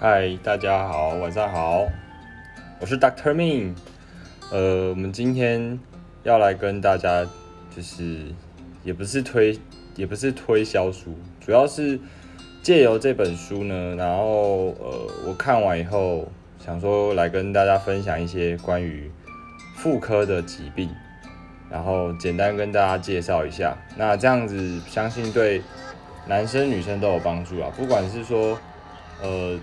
嗨，大家好，晚上好，我是 Doctor Ming。呃，我们今天要来跟大家，就是也不是推，也不是推销书，主要是借由这本书呢，然后呃，我看完以后，想说来跟大家分享一些关于妇科的疾病，然后简单跟大家介绍一下。那这样子，相信对男生女生都有帮助啊，不管是说呃。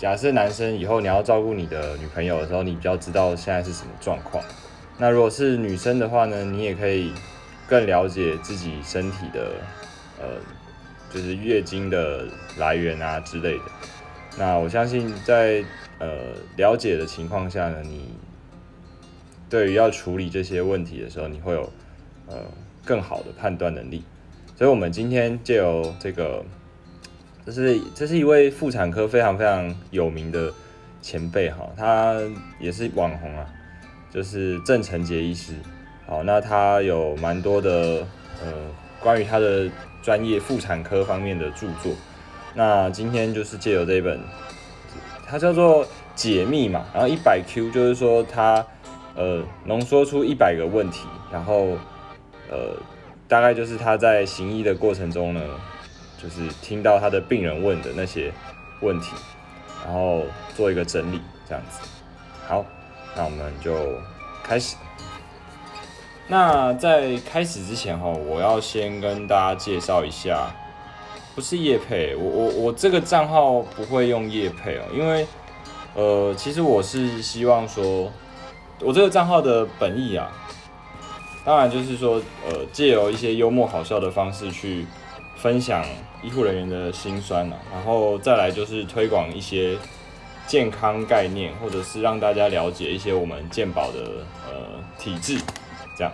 假设男生以后你要照顾你的女朋友的时候，你比较知道现在是什么状况。那如果是女生的话呢，你也可以更了解自己身体的，呃，就是月经的来源啊之类的。那我相信在呃了解的情况下呢，你对于要处理这些问题的时候，你会有呃更好的判断能力。所以，我们今天就由这个。这是这是一位妇产科非常非常有名的前辈哈，他也是网红啊，就是郑成杰医师。好，那他有蛮多的呃关于他的专业妇产科方面的著作。那今天就是借由这一本，它叫做解密嘛，然后一百 Q 就是说他呃浓缩出一百个问题，然后呃大概就是他在行医的过程中呢。就是听到他的病人问的那些问题，然后做一个整理，这样子。好，那我们就开始。那在开始之前哈，我要先跟大家介绍一下，不是叶配，我我我这个账号不会用叶配哦，因为呃，其实我是希望说，我这个账号的本意啊，当然就是说，呃，借由一些幽默好笑的方式去。分享医护人员的辛酸呐，然后再来就是推广一些健康概念，或者是让大家了解一些我们健保的呃体制，这样，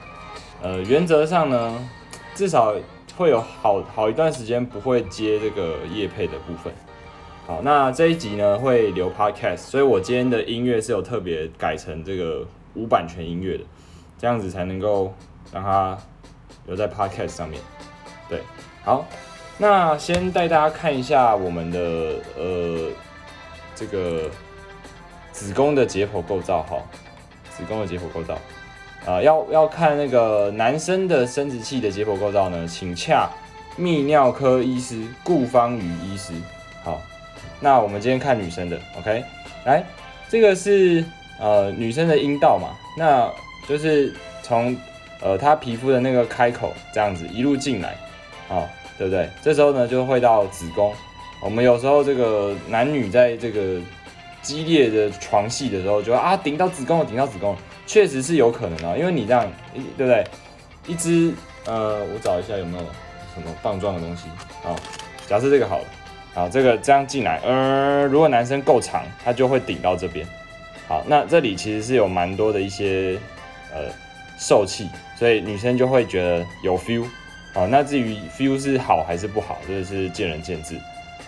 呃，原则上呢，至少会有好好一段时间不会接这个业配的部分。好，那这一集呢会留 podcast，所以我今天的音乐是有特别改成这个无版权音乐的，这样子才能够让它留在 podcast 上面，对。好，那先带大家看一下我们的呃这个子宫的解剖构造哈，子宫的解剖构造啊，要要看那个男生的生殖器的解剖构造呢，请洽泌尿科医师顾方宇医师。好，那我们今天看女生的，OK，来，这个是呃女生的阴道嘛，那就是从呃她皮肤的那个开口这样子一路进来。啊，对不对？这时候呢，就会到子宫。我们有时候这个男女在这个激烈的床戏的时候，就啊顶到子宫了，顶到子宫了，确实是有可能啊。因为你这样，对不对？一只呃，我找一下有没有什么棒状的东西。好，假设这个好了，好，这个这样进来，呃，如果男生够长，他就会顶到这边。好，那这里其实是有蛮多的一些呃受气，所以女生就会觉得有 feel。好，那至于 feel 是好还是不好，这个是见仁见智。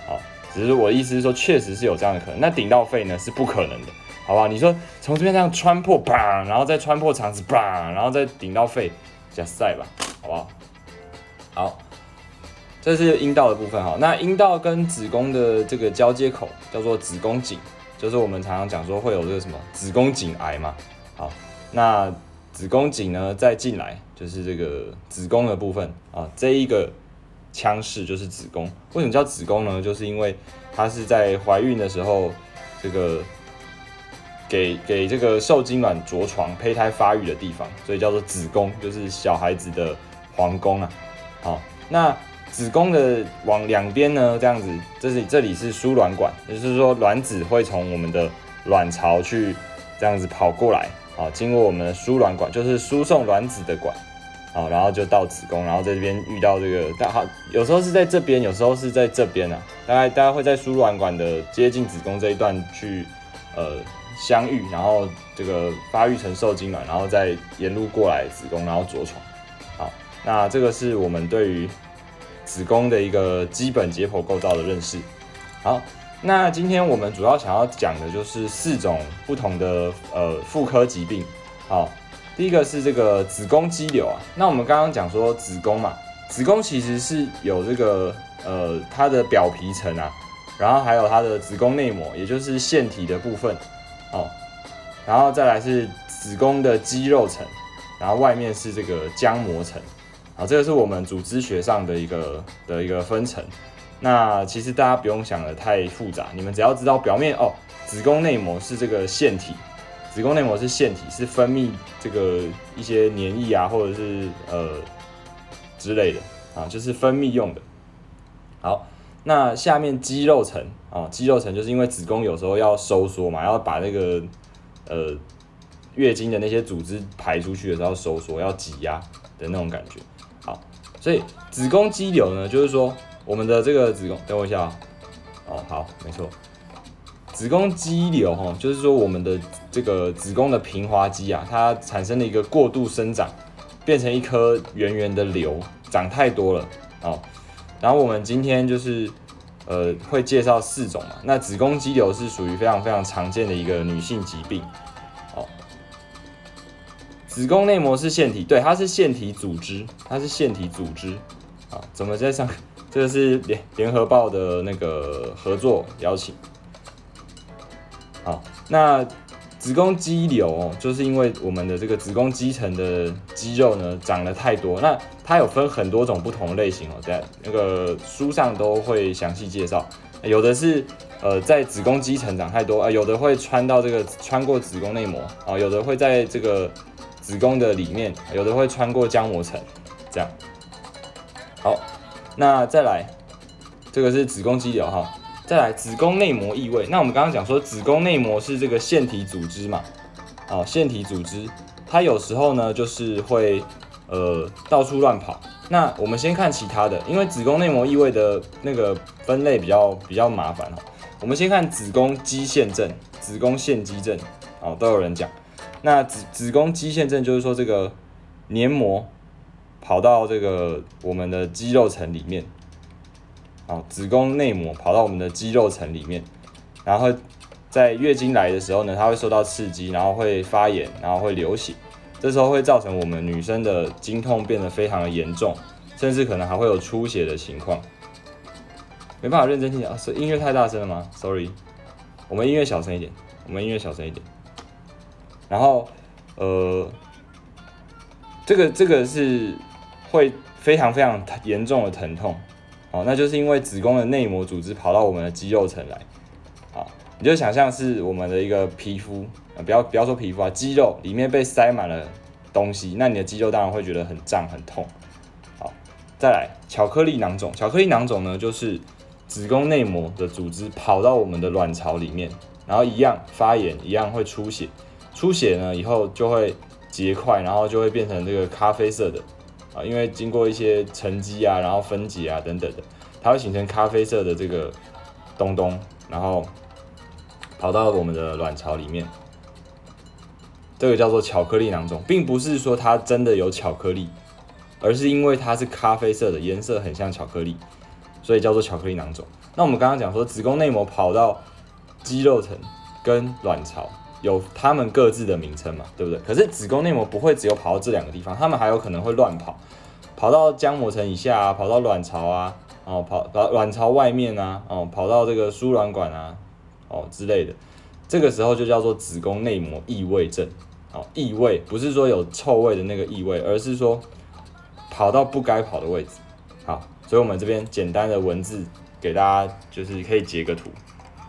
好，只是我的意思是说，确实是有这样的可能。那顶到肺呢是不可能的，好不好？你说从这边这样穿破，砰，然后再穿破肠子，砰，然后再顶到肺，加塞吧，好不好？好，这是阴道的部分哈。那阴道跟子宫的这个交接口叫做子宫颈，就是我们常常讲说会有这个什么子宫颈癌嘛。好，那子宫颈呢再进来。就是这个子宫的部分啊，这一个腔室就是子宫。为什么叫子宫呢？就是因为它是在怀孕的时候，这个给给这个受精卵着床、胚胎发育的地方，所以叫做子宫，就是小孩子的皇宫啊。好，那子宫的往两边呢，这样子，这是这里是输卵管，也就是说卵子会从我们的卵巢去这样子跑过来啊，经过我们的输卵管，就是输送卵子的管。好，然后就到子宫，然后在这边遇到这个，大好有时候是在这边，有时候是在这边啊。大概大家会在输卵管的接近子宫这一段去呃相遇，然后这个发育成受精卵，然后再沿路过来子宫，然后着床。好，那这个是我们对于子宫的一个基本解剖构造的认识。好，那今天我们主要想要讲的就是四种不同的呃妇科疾病。好。第一个是这个子宫肌瘤啊，那我们刚刚讲说子宫嘛，子宫其实是有这个呃它的表皮层啊，然后还有它的子宫内膜，也就是腺体的部分，哦，然后再来是子宫的肌肉层，然后外面是这个浆膜层，好，这个是我们组织学上的一个的一个分层。那其实大家不用想的太复杂，你们只要知道表面哦，子宫内膜是这个腺体，子宫内膜是腺体，是分泌这个一些黏液啊，或者是呃之类的啊，就是分泌用的。好，那下面肌肉层啊，肌肉层就是因为子宫有时候要收缩嘛，要把那个呃月经的那些组织排出去的时候收缩，要挤压的那种感觉。好，所以子宫肌瘤呢，就是说。我们的这个子宫，等我一下哦，好，没错，子宫肌瘤哈，就是说我们的这个子宫的平滑肌啊，它产生了一个过度生长，变成一颗圆圆的瘤，长太多了哦。然后我们今天就是呃会介绍四种嘛，那子宫肌瘤是属于非常非常常见的一个女性疾病哦。子宫内膜是腺体，对，它是腺体组织，它是腺体组织啊，怎么在上？这个是联联合报的那个合作邀请。好，那子宫肌瘤哦，就是因为我们的这个子宫肌层的肌肉呢长得太多，那它有分很多种不同类型哦，在那个书上都会详细介绍。有的是呃在子宫肌层长太多啊，有的会穿到这个穿过子宫内膜啊，有的会在这个子宫的里面，有的会穿过浆膜层，这样。好。那再来，这个是子宫肌瘤哈。再来，子宫内膜异位。那我们刚刚讲说，子宫内膜是这个腺体组织嘛？哦，腺体组织，它有时候呢就是会呃到处乱跑。那我们先看其他的，因为子宫内膜异位的那个分类比较比较麻烦哈。我们先看子宫肌腺症、子宫腺肌症，哦都有人讲。那子子宫肌腺症就是说这个黏膜。跑到这个我们的肌肉层里面，啊，子宫内膜跑到我们的肌肉层里面，然后在月经来的时候呢，它会受到刺激，然后会发炎，然后会流血，这时候会造成我们女生的经痛变得非常的严重，甚至可能还会有出血的情况。没办法认真听讲，是音乐太大声了吗？Sorry，我们音乐小声一点，我们音乐小声一点。然后，呃，这个这个是。会非常非常严重的疼痛，哦，那就是因为子宫的内膜组织跑到我们的肌肉层来，啊，你就想象是我们的一个皮肤，啊，不要不要说皮肤啊，肌肉里面被塞满了东西，那你的肌肉当然会觉得很胀很痛，好，再来巧克力囊肿，巧克力囊肿呢就是子宫内膜的组织跑到我们的卵巢里面，然后一样发炎，一样会出血，出血呢以后就会结块，然后就会变成这个咖啡色的。因为经过一些沉积啊，然后分解啊等等的，它会形成咖啡色的这个东东，然后跑到我们的卵巢里面，这个叫做巧克力囊肿，并不是说它真的有巧克力，而是因为它是咖啡色的，颜色很像巧克力，所以叫做巧克力囊肿。那我们刚刚讲说，子宫内膜跑到肌肉层跟卵巢。有他们各自的名称嘛，对不对？可是子宫内膜不会只有跑到这两个地方，他们还有可能会乱跑，跑到浆膜层以下啊，跑到卵巢啊，哦，跑到卵巢外面啊，哦，跑到这个输卵管啊，哦之类的，这个时候就叫做子宫内膜异位症。哦，异位不是说有臭味的那个异味，而是说跑到不该跑的位置。好，所以我们这边简单的文字给大家，就是可以截个图，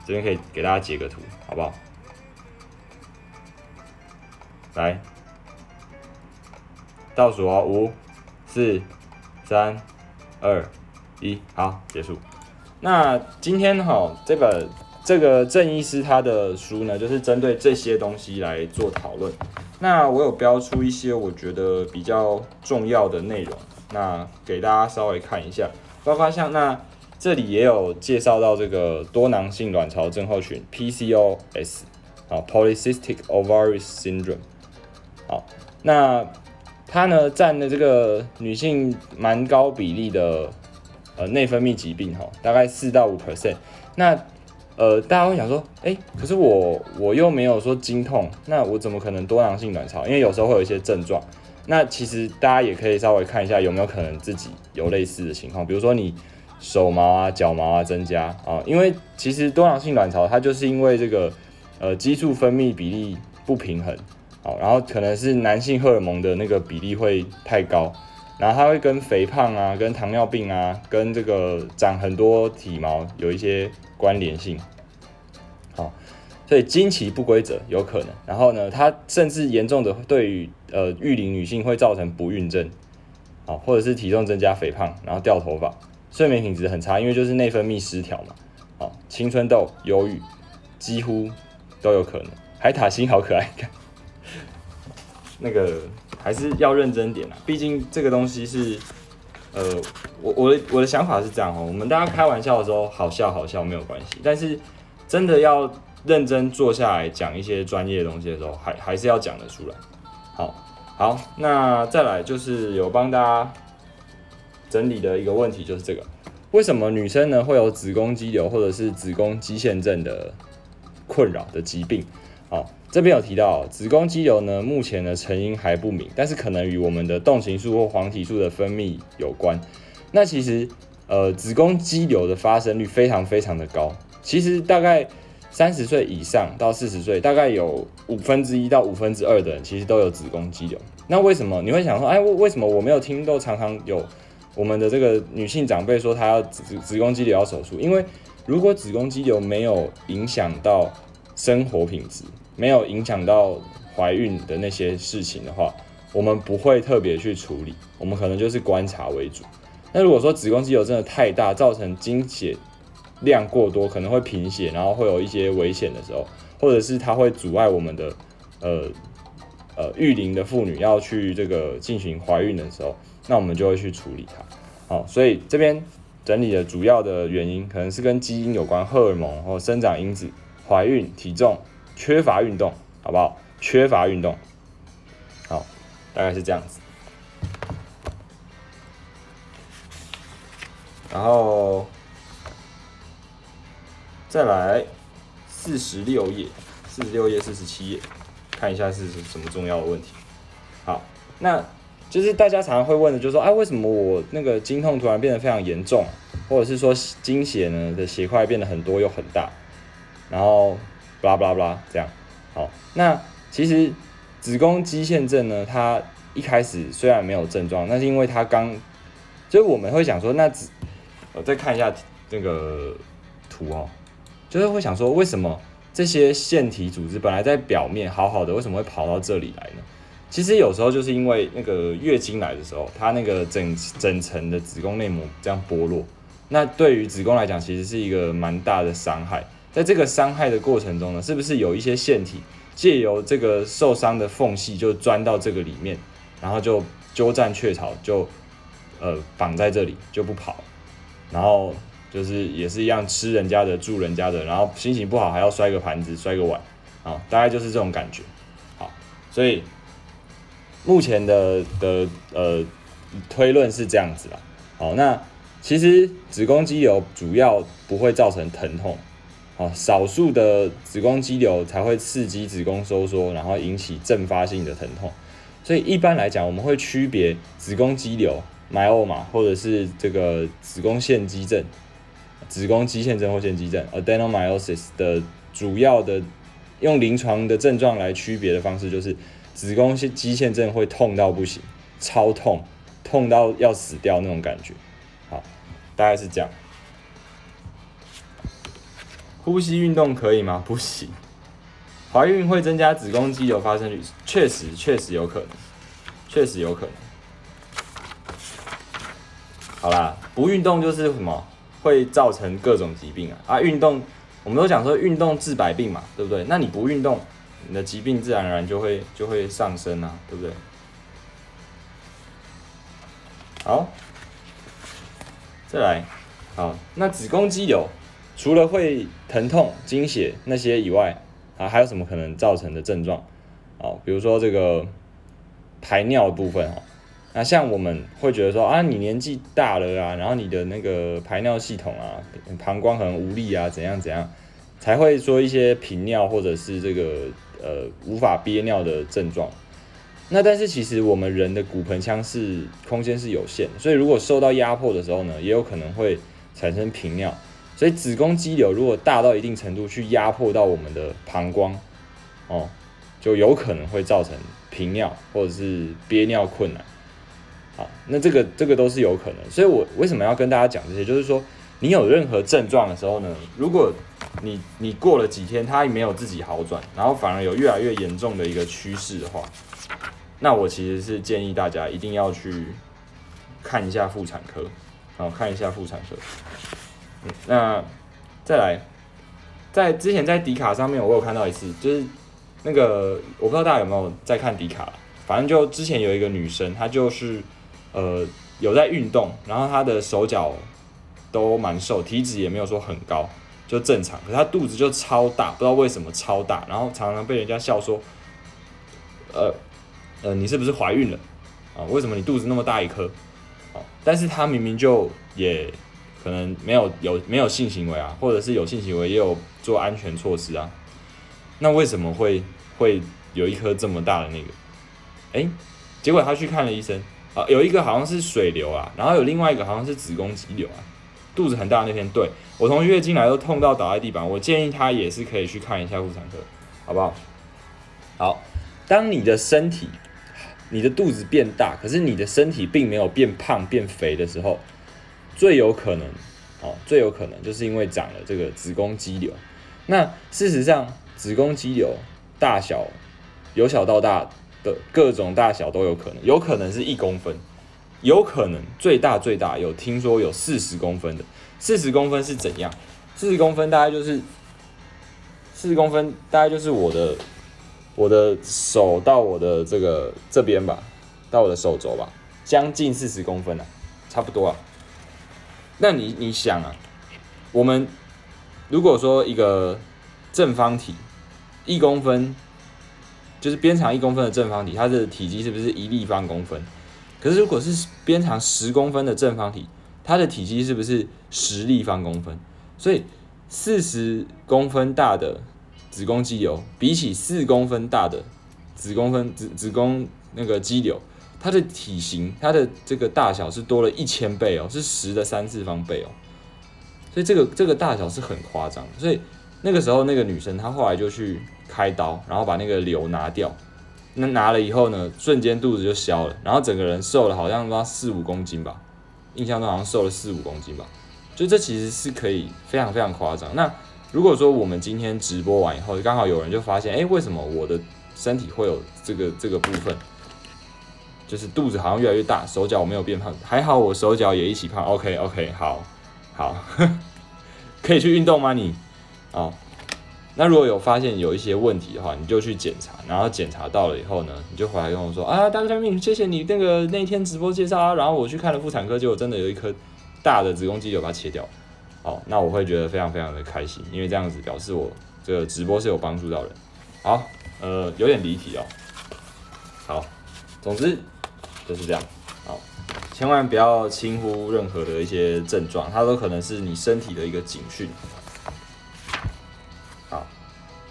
这边可以给大家截个图，好不好？来，倒数哦，五、四、三、二、一，好，结束。那今天哈，这本这个郑医师他的书呢，就是针对这些东西来做讨论。那我有标出一些我觉得比较重要的内容，那给大家稍微看一下，包括像那这里也有介绍到这个多囊性卵巢症候群 （PCOS） 啊，Polycystic Ovary Syndrome。好，那它呢占的这个女性蛮高比例的呃内分泌疾病哈，大概四到五 percent。那呃大家会想说，哎，可是我我又没有说经痛，那我怎么可能多囊性卵巢？因为有时候会有一些症状。那其实大家也可以稍微看一下有没有可能自己有类似的情况，比如说你手毛啊、脚毛啊增加啊，因为其实多囊性卵巢它就是因为这个呃激素分泌比例不平衡，好，然后可能是男性荷尔蒙的那个比例会太高，然后它会跟肥胖啊、跟糖尿病啊、跟这个长很多体毛有一些关联性，好，所以经期不规则有可能，然后呢，它甚至严重的对于呃育龄女性会造成不孕症，好，或者是体重增加、肥胖，然后掉头发。睡眠品质很差，因为就是内分泌失调嘛。好，青春痘、忧郁，几乎都有可能。海塔星好可爱，看那个还是要认真点啊，毕竟这个东西是，呃，我我的我的想法是这样哦，我们大家开玩笑的时候好笑好笑没有关系，但是真的要认真坐下来讲一些专业的东西的时候，还还是要讲得出来。好，好，那再来就是有帮大家。整理的一个问题就是这个，为什么女生呢会有子宫肌瘤或者是子宫肌腺症的困扰的疾病？好，这边有提到子宫肌瘤呢，目前的成因还不明，但是可能与我们的动情素或黄体素的分泌有关。那其实呃，子宫肌瘤的发生率非常非常的高，其实大概三十岁以上到四十岁，大概有五分之一到五分之二的人其实都有子宫肌瘤。那为什么你会想说，哎，为什么我没有听到常常有？我们的这个女性长辈说她要子子宫肌瘤要手术，因为如果子宫肌瘤没有影响到生活品质，没有影响到怀孕的那些事情的话，我们不会特别去处理，我们可能就是观察为主。那如果说子宫肌瘤真的太大，造成经血量过多，可能会贫血，然后会有一些危险的时候，或者是它会阻碍我们的呃呃育龄的妇女要去这个进行怀孕的时候。那我们就会去处理它，好，所以这边整理的主要的原因可能是跟基因有关，荷尔蒙或生长因子、怀孕、体重、缺乏运动，好不好？缺乏运动，好，大概是这样子。然后再来四十六页，四十六页、四十七页，看一下是什么重要的问题。好，那。就是大家常常会问的，就是说，啊，为什么我那个经痛突然变得非常严重，或者是说经血呢的血块变得很多又很大，然后，blah blah blah 这样，好，那其实子宫肌腺症呢，它一开始虽然没有症状，那是因为它刚，就是我们会想说，那子，我再看一下那个图哦，就是会想说，为什么这些腺体组织本来在表面好好的，为什么会跑到这里来呢？其实有时候就是因为那个月经来的时候，它那个整整层的子宫内膜这样剥落，那对于子宫来讲，其实是一个蛮大的伤害。在这个伤害的过程中呢，是不是有一些腺体借由这个受伤的缝隙就钻到这个里面，然后就鸠占鹊巢，就呃绑在这里就不跑，然后就是也是一样吃人家的住人家的，然后心情不好还要摔个盘子摔个碗啊，大概就是这种感觉。好，所以。目前的的呃推论是这样子啦，好，那其实子宫肌瘤主要不会造成疼痛，啊，少数的子宫肌瘤才会刺激子宫收缩，然后引起阵发性的疼痛，所以一般来讲，我们会区别子宫肌瘤 myoma 或者是这个子宫腺肌症、子宫肌腺症或腺肌症 adenomyosis 的主要的用临床的症状来区别的方式就是。子宫腺肌腺症会痛到不行，超痛，痛到要死掉那种感觉。好，大概是这样。呼吸运动可以吗？不行。怀孕会增加子宫肌瘤发生率，确实确实有可能，确实有可能。好啦，不运动就是什么？会造成各种疾病啊！啊，运动，我们都讲说运动治百病嘛，对不对？那你不运动？你的疾病自然而然就会就会上升啊，对不对？好，再来，好，那子宫肌瘤除了会疼痛、经血那些以外，啊，还有什么可能造成的症状？哦，比如说这个排尿部分哦，那像我们会觉得说啊，你年纪大了啊，然后你的那个排尿系统啊，膀胱很无力啊，怎样怎样，才会说一些频尿或者是这个。呃，无法憋尿的症状。那但是其实我们人的骨盆腔是空间是有限，所以如果受到压迫的时候呢，也有可能会产生频尿。所以子宫肌瘤如果大到一定程度，去压迫到我们的膀胱，哦，就有可能会造成频尿或者是憋尿困难。好，那这个这个都是有可能。所以我为什么要跟大家讲这些？就是说，你有任何症状的时候呢，如果你你过了几天，它没有自己好转，然后反而有越来越严重的一个趋势的话，那我其实是建议大家一定要去看一下妇产科，好看一下妇产科。那再来，在之前在迪卡上面，我有看到一次，就是那个我不知道大家有没有在看迪卡，反正就之前有一个女生，她就是呃有在运动，然后她的手脚都蛮瘦，体脂也没有说很高，就正常，可是她肚子就超大，不知道为什么超大，然后常常被人家笑说，呃呃你是不是怀孕了啊？为什么你肚子那么大一颗？哦，但是她明明就也。可能没有有没有性行为啊，或者是有性行为也有做安全措施啊，那为什么会会有一颗这么大的那个？哎，结果他去看了医生啊，有一个好像是水流啊，然后有另外一个好像是子宫肌瘤啊，肚子很大那天，对我从月经来都痛到倒在地板，我建议他也是可以去看一下妇产科，好不好？好，当你的身体你的肚子变大，可是你的身体并没有变胖变肥的时候。最有可能，哦，最有可能就是因为长了这个子宫肌瘤。那事实上，子宫肌瘤大小由小到大的各种大小都有可能，有可能是一公分，有可能最大最大有听说有四十公分的。四十公分是怎样？四十公分大概就是四十公分大概就是我的我的手到我的这个这边吧，到我的手肘吧，将近四十公分啊，差不多啊。那你你想啊，我们如果说一个正方体一公分，就是边长一公分的正方体，它的体积是不是一立方公分？可是如果是边长十公分的正方体，它的体积是不是十立方公分？所以四十公分大的子宫肌瘤，比起四公分大的子宫分子子宫那个肌瘤。它的体型，它的这个大小是多了一千倍哦，是十的三次方倍哦，所以这个这个大小是很夸张。所以那个时候那个女生她后来就去开刀，然后把那个瘤拿掉。那拿了以后呢，瞬间肚子就消了，然后整个人瘦了，好像说四五公斤吧，印象中好像瘦了四五公斤吧。就这其实是可以非常非常夸张。那如果说我们今天直播完以后，刚好有人就发现，哎，为什么我的身体会有这个这个部分？就是肚子好像越来越大，手脚我没有变胖，还好我手脚也一起胖。OK OK，好，好，可以去运动吗你？哦，那如果有发现有一些问题的话，你就去检查，然后检查到了以后呢，你就回来跟我说啊，大哥命，谢谢你那个那天直播介绍啊，然后我去看了妇产科，结果真的有一颗大的子宫肌瘤把它切掉。哦，那我会觉得非常非常的开心，因为这样子表示我这个直播是有帮助到人。好，呃，有点离题哦。好，总之。就是这样，好，千万不要轻忽任何的一些症状，它都可能是你身体的一个警讯。好，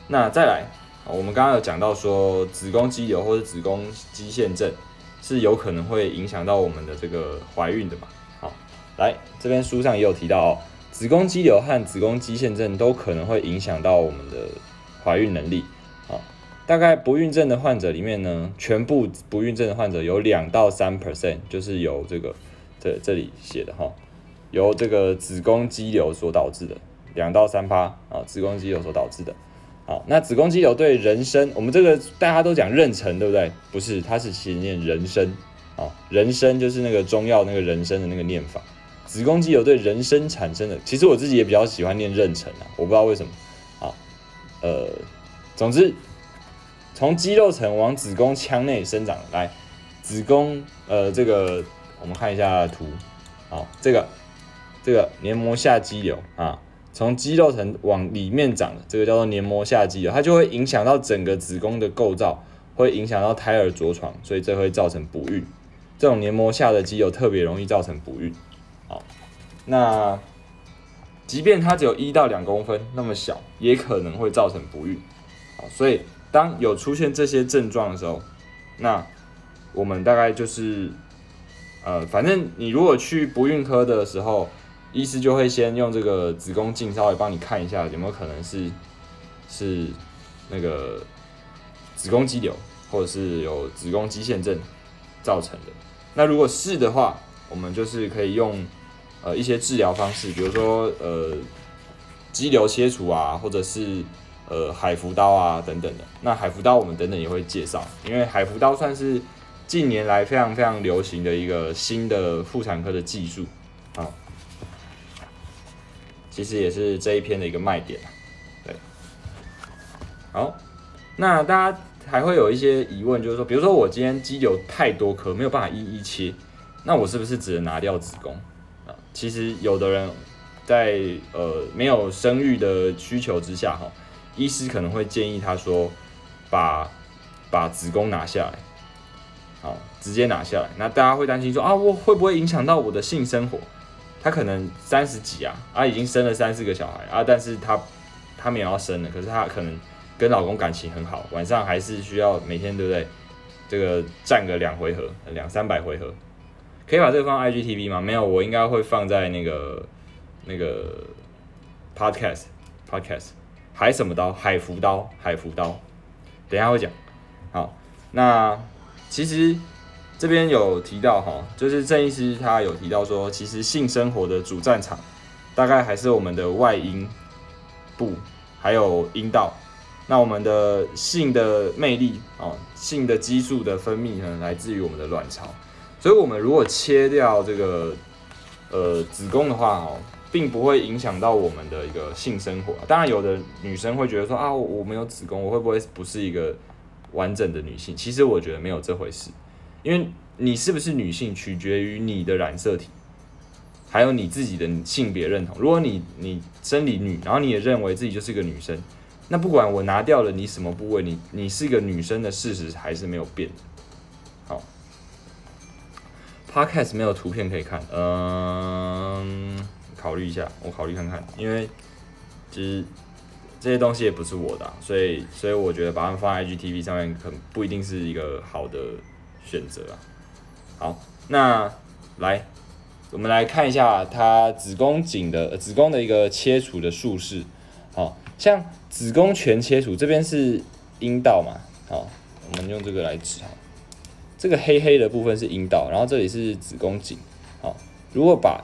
那再来，我们刚刚有讲到说子宫肌瘤或者子宫肌腺症是有可能会影响到我们的这个怀孕的嘛？好，来这边书上也有提到哦，子宫肌瘤和子宫肌腺症都可能会影响到我们的怀孕能力。大概不孕症的患者里面呢，全部不孕症的患者有两到三 percent，就是由这个这这里写的哈，由这个子宫肌瘤所导致的，两到三趴啊，子宫肌瘤所导致的。好，那子宫肌瘤对人参，我们这个大家都讲妊娠，对不对？不是，它是其实念人参啊，人参就是那个中药那个人参的那个念法。子宫肌瘤对人参产生的，其实我自己也比较喜欢念妊娠啊，我不知道为什么。好，呃，总之。从肌肉层往子宫腔内生长，来，子宫，呃，这个我们看一下图，好，这个这个黏膜下肌瘤啊，从肌肉层往里面长的，这个叫做黏膜下肌瘤，它就会影响到整个子宫的构造，会影响到胎儿着床，所以这会造成不孕。这种黏膜下的肌瘤特别容易造成不孕。好，那即便它只有一到两公分那么小，也可能会造成不孕。好，所以。当有出现这些症状的时候，那我们大概就是，呃，反正你如果去不孕科的时候，医师就会先用这个子宫镜稍微帮你看一下有没有可能是是那个子宫肌瘤，或者是有子宫肌腺症造成的。那如果是的话，我们就是可以用呃一些治疗方式，比如说呃肌瘤切除啊，或者是呃海服刀啊等等的。那海服刀我们等等也会介绍，因为海服刀算是近年来非常非常流行的一个新的妇产科的技术啊，其实也是这一篇的一个卖点。对，好，那大家还会有一些疑问，就是说，比如说我今天肌瘤太多颗，没有办法一一切。那我是不是只能拿掉子宫啊？其实有的人在呃没有生育的需求之下，哈，医师可能会建议他说，把把子宫拿下来，好，直接拿下来。那大家会担心说啊，我会不会影响到我的性生活？他可能三十几啊，啊，已经生了三四个小孩啊，但是他他没有要生了，可是他可能跟老公感情很好，晚上还是需要每天对不对？这个站个两回合，两三百回合。可以把这个放 IGTV 吗？没有，我应该会放在那个那个 Podcast Podcast 海什么刀？海福刀，海福刀。等下会讲。好，那其实这边有提到哈，就是郑医师他有提到说，其实性生活的主战场大概还是我们的外阴部，还有阴道。那我们的性的魅力啊，性的激素的分泌呢，来自于我们的卵巢。所以，我们如果切掉这个呃子宫的话，哦，并不会影响到我们的一个性生活。当然，有的女生会觉得说啊，我没有子宫，我会不会不是一个完整的女性？其实我觉得没有这回事，因为你是不是女性取决于你的染色体，还有你自己的性别认同。如果你你生理女，然后你也认为自己就是个女生，那不管我拿掉了你什么部位，你你是一个女生的事实还是没有变好。Podcast 没有图片可以看，嗯，考虑一下，我考虑看看，因为其实这些东西也不是我的，所以所以我觉得把它们放在 IGTV 上面，可能不一定是一个好的选择啊。好，那来，我们来看一下它子宫颈的子宫的一个切除的术式，好像子宫全切除，这边是阴道嘛，好，我们用这个来指哈。这个黑黑的部分是阴道，然后这里是子宫颈。好，如果把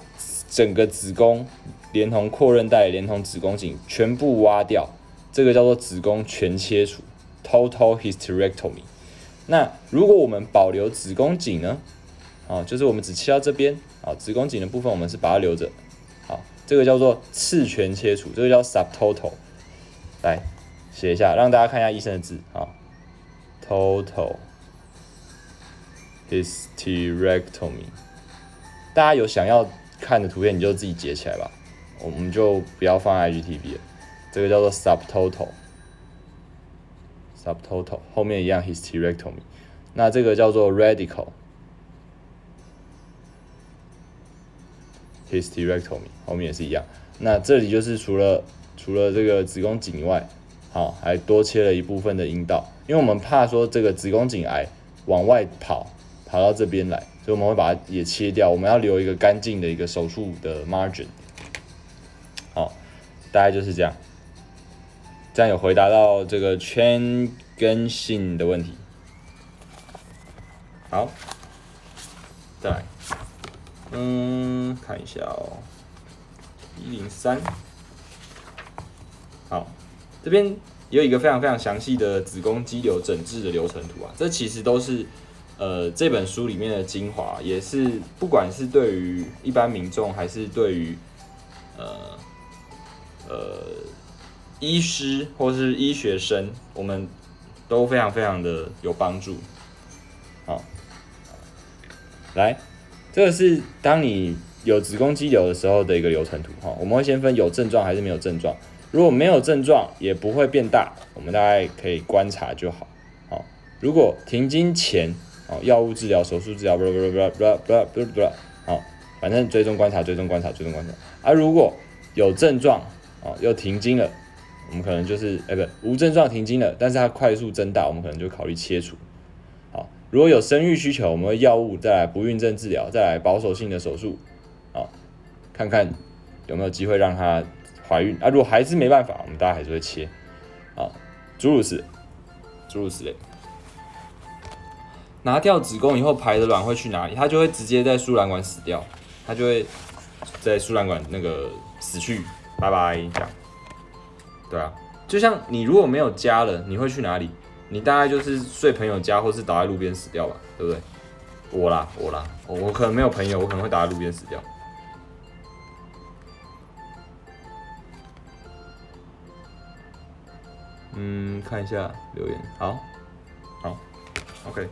整个子宫连同阔韧带、连同子宫颈全部挖掉，这个叫做子宫全切除 （total hysterectomy）。那如果我们保留子宫颈呢？啊，就是我们只切到这边，啊，子宫颈的部分我们是把它留着。好，这个叫做次全切除，这个叫 subtotal。来写一下，让大家看一下医生的字。啊 total。Hysterectomy，大家有想要看的图片，你就自己截起来吧。我们就不要放 IGTV 了。这个叫做 subtotal，subtotal 后面一样 hysterectomy。那这个叫做 radical hysterectomy，后面也是一样。那这里就是除了除了这个子宫颈以外，好，还多切了一部分的阴道，因为我们怕说这个子宫颈癌往外跑。跑到这边来，所以我们会把它也切掉。我们要留一个干净的一个手术的 margin。好，大概就是这样。这样有回答到这个圈跟性的问题。好，再来，嗯，看一下哦，一零三。好，这边有一个非常非常详细的子宫肌瘤整治的流程图啊，这其实都是。呃，这本书里面的精华也是，不管是对于一般民众，还是对于呃呃医师或是医学生，我们都非常非常的有帮助。好，来，这个是当你有子宫肌瘤的时候的一个流程图哈。我们会先分有症状还是没有症状，如果没有症状，也不会变大，我们大概可以观察就好。好，如果停经前。哦，药物治疗、手术治疗，不不不不不不不不，好，反正追踪观察、追踪观察、追踪观察。啊如果有症状，哦，又停经了，我们可能就是，哎，不，无症状停经了，但是它快速增大，我们可能就考虑切除。好，如果有生育需求，我们会药物再来不孕症治疗，再来保守性的手术，啊，看看有没有机会让她怀孕啊？如果还是没办法，我们大家还是会切啊，诸如此，诸如此类。拿掉子宫以后排的卵会去哪里？它就会直接在输卵管死掉，它就会在输卵管那个死去，拜拜这样。对啊，就像你如果没有家了，你会去哪里？你大概就是睡朋友家，或是倒在路边死掉吧，对不对？我啦，我啦，我我可能没有朋友，我可能会倒在路边死掉。嗯，看一下留言，好，好，OK。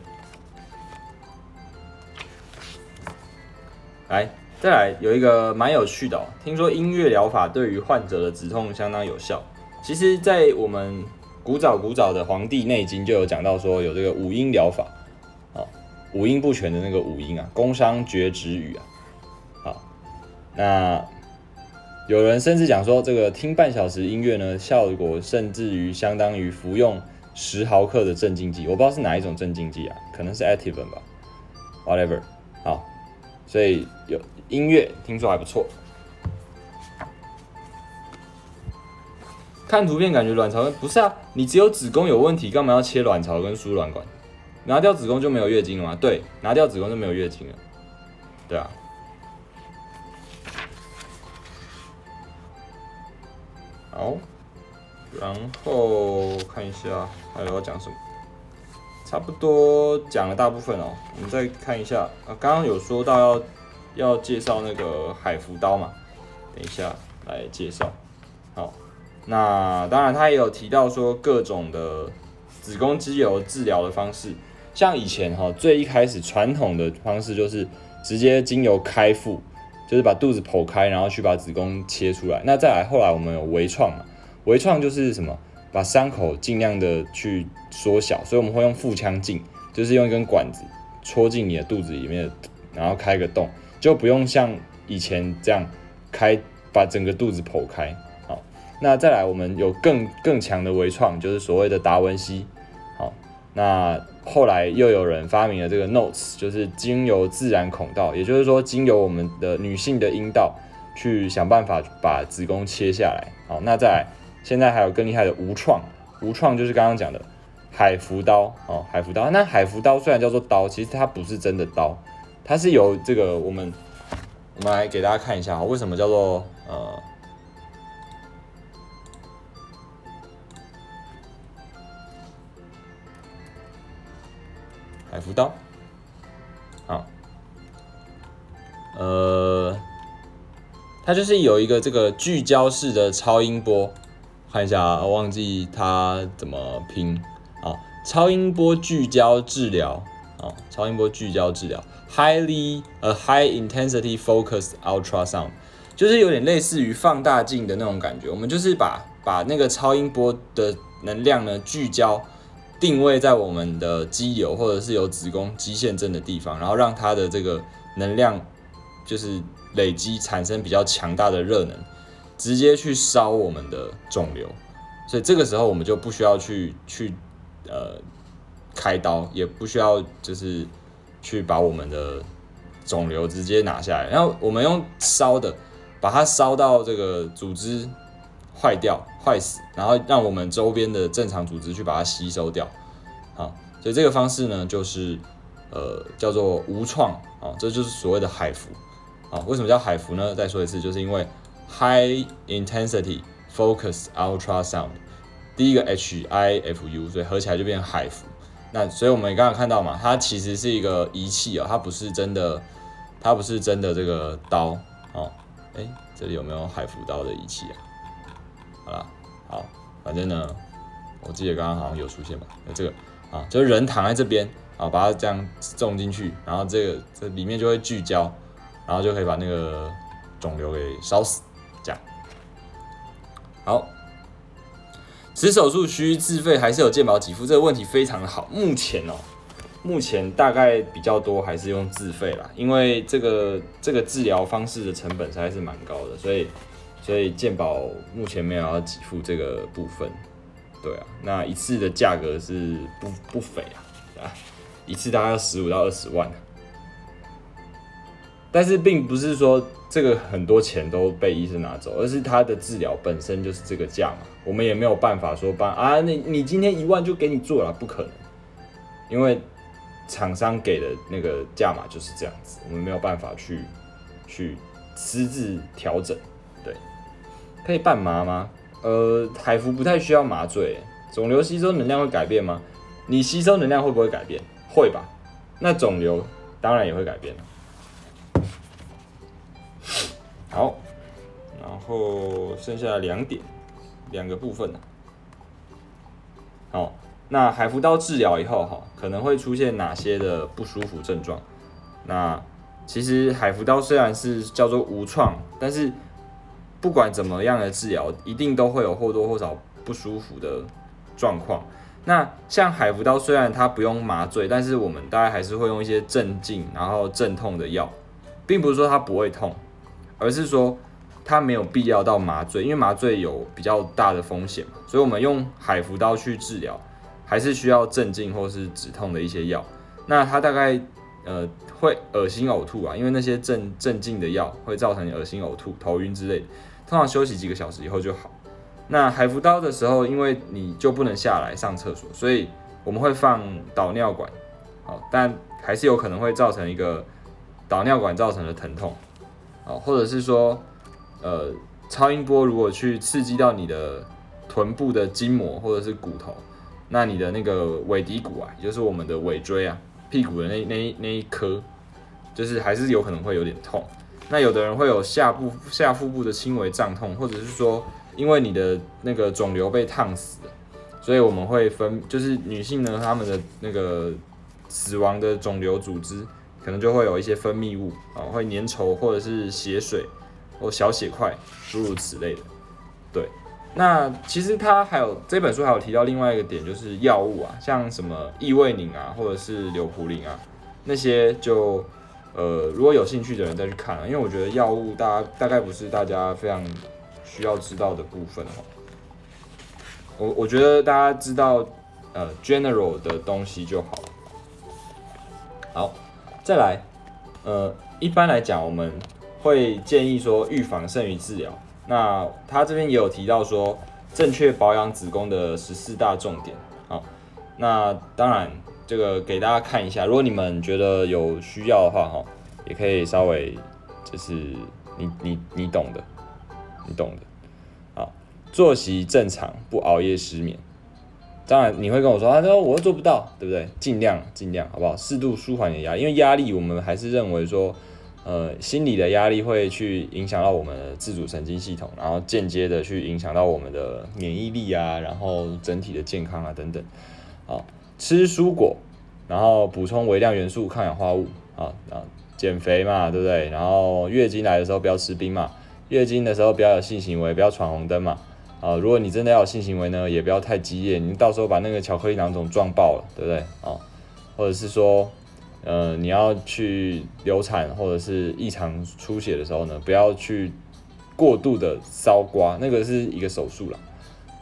来，再来有一个蛮有趣的哦，听说音乐疗法对于患者的止痛相当有效。其实，在我们古早古早的《黄帝内经》就有讲到说，有这个五音疗法，啊，五音不全的那个五音啊，宫商角徵羽啊，好，那有人甚至讲说，这个听半小时音乐呢，效果甚至于相当于服用十毫克的镇静剂，我不知道是哪一种镇静剂啊，可能是 Ativan 吧，whatever，好。所以有音乐听说还不错，看图片感觉卵巢不是啊？你只有子宫有问题，干嘛要切卵巢跟输卵管？拿掉子宫就没有月经了吗？对，拿掉子宫就没有月经了。对啊。好，然后看一下还有要讲什么。差不多讲了大部分哦，我们再看一下啊，刚刚有说到要要介绍那个海服刀嘛，等一下来介绍。好，那当然他也有提到说各种的子宫肌瘤治疗的方式，像以前哈最一开始传统的方式就是直接经由开腹，就是把肚子剖开，然后去把子宫切出来。那再来后来我们有微创嘛，微创就是什么？把伤口尽量的去缩小，所以我们会用腹腔镜，就是用一根管子戳进你的肚子里面，然后开个洞，就不用像以前这样开把整个肚子剖开。好，那再来我们有更更强的微创，就是所谓的达文西。好，那后来又有人发明了这个 Notes，就是经由自然孔道，也就是说经由我们的女性的阴道去想办法把子宫切下来。好，那再来。现在还有更厉害的无创，无创就是刚刚讲的海服刀哦，海服刀。那海服刀虽然叫做刀，其实它不是真的刀，它是由这个我们我们来给大家看一下啊，为什么叫做呃海服刀？好，呃，它就是有一个这个聚焦式的超音波。看一下，忘记它怎么拼？超音波聚焦治疗啊，超音波聚焦治疗，highly 呃 high intensity focused ultrasound，就是有点类似于放大镜的那种感觉。我们就是把把那个超音波的能量呢聚焦定位在我们的肌瘤或者是有子宫肌腺症的地方，然后让它的这个能量就是累积产生比较强大的热能。直接去烧我们的肿瘤，所以这个时候我们就不需要去去呃开刀，也不需要就是去把我们的肿瘤直接拿下来，然后我们用烧的把它烧到这个组织坏掉坏死，然后让我们周边的正常组织去把它吸收掉，好，所以这个方式呢就是呃叫做无创啊，这就是所谓的海服啊，为什么叫海服呢？再说一次，就是因为。High intensity focus ultrasound，第一个 H I F U，所以合起来就变成海服。那所以我们刚刚看到嘛，它其实是一个仪器哦，它不是真的，它不是真的这个刀哦。哎，这里有没有海服刀的仪器啊？好了，好，反正呢，我记得刚刚好像有出现吧？那这个啊，就是人躺在这边啊，把它这样种进去，然后这个这里面就会聚焦，然后就可以把那个肿瘤给烧死。这样好，此手术需自费还是有健保给付？这个问题非常的好。目前哦，目前大概比较多还是用自费啦，因为这个这个治疗方式的成本实在是蛮高的，所以所以健保目前没有要给付这个部分。对啊，那一次的价格是不不菲啊，啊，一次大概要十五到二十万。但是并不是说这个很多钱都被医生拿走，而是他的治疗本身就是这个价嘛。我们也没有办法说帮啊，你你今天一万就给你做了，不可能，因为厂商给的那个价码就是这样子，我们没有办法去去私自调整。对，可以半麻吗？呃，海服不太需要麻醉。肿瘤吸收能量会改变吗？你吸收能量会不会改变？会吧。那肿瘤当然也会改变了。好，然后剩下两点，两个部分呢。好，那海服刀治疗以后哈，可能会出现哪些的不舒服症状？那其实海服刀虽然是叫做无创，但是不管怎么样的治疗，一定都会有或多或少不舒服的状况。那像海服刀虽然它不用麻醉，但是我们大概还是会用一些镇静然后镇痛的药，并不是说它不会痛。而是说，它没有必要到麻醉，因为麻醉有比较大的风险嘛，所以我们用海服刀去治疗，还是需要镇静或是止痛的一些药。那它大概呃会恶心呕吐啊，因为那些镇镇静的药会造成恶心呕吐、头晕之类的，通常休息几个小时以后就好。那海服刀的时候，因为你就不能下来上厕所，所以我们会放导尿管，好，但还是有可能会造成一个导尿管造成的疼痛。啊，或者是说，呃，超音波如果去刺激到你的臀部的筋膜或者是骨头，那你的那个尾骶骨啊，也就是我们的尾椎啊，屁股的那那那一颗，就是还是有可能会有点痛。那有的人会有下部下腹部的轻微胀痛，或者是说，因为你的那个肿瘤被烫死了，所以我们会分，就是女性呢，她们的那个死亡的肿瘤组织。可能就会有一些分泌物啊，会粘稠或者是血水或小血块，诸如此类的。对，那其实它还有这本书还有提到另外一个点，就是药物啊，像什么异味宁啊，或者是硫普林啊，那些就呃，如果有兴趣的人再去看啊，因为我觉得药物大家大概不是大家非常需要知道的部分哦。我我觉得大家知道呃 general 的东西就好了。好。再来，呃，一般来讲，我们会建议说预防胜于治疗。那他这边也有提到说，正确保养子宫的十四大重点。好，那当然这个给大家看一下，如果你们觉得有需要的话，哈，也可以稍微就是你你你懂的，你懂的。好，作息正常，不熬夜失眠。当然你会跟我说，他说我又做不到，对不对？尽量尽量，好不好？适度舒缓你的压力，因为压力我们还是认为说，呃，心理的压力会去影响到我们的自主神经系统，然后间接的去影响到我们的免疫力啊，然后整体的健康啊等等。好，吃蔬果，然后补充微量元素、抗氧化物啊啊，减肥嘛，对不对？然后月经来的时候不要吃冰嘛，月经的时候不要有性行为，不要闯红灯嘛。啊，如果你真的要有性行为呢，也不要太激烈，你到时候把那个巧克力囊肿撞爆了，对不对？啊，或者是说，呃，你要去流产或者是异常出血的时候呢，不要去过度的烧刮，那个是一个手术了，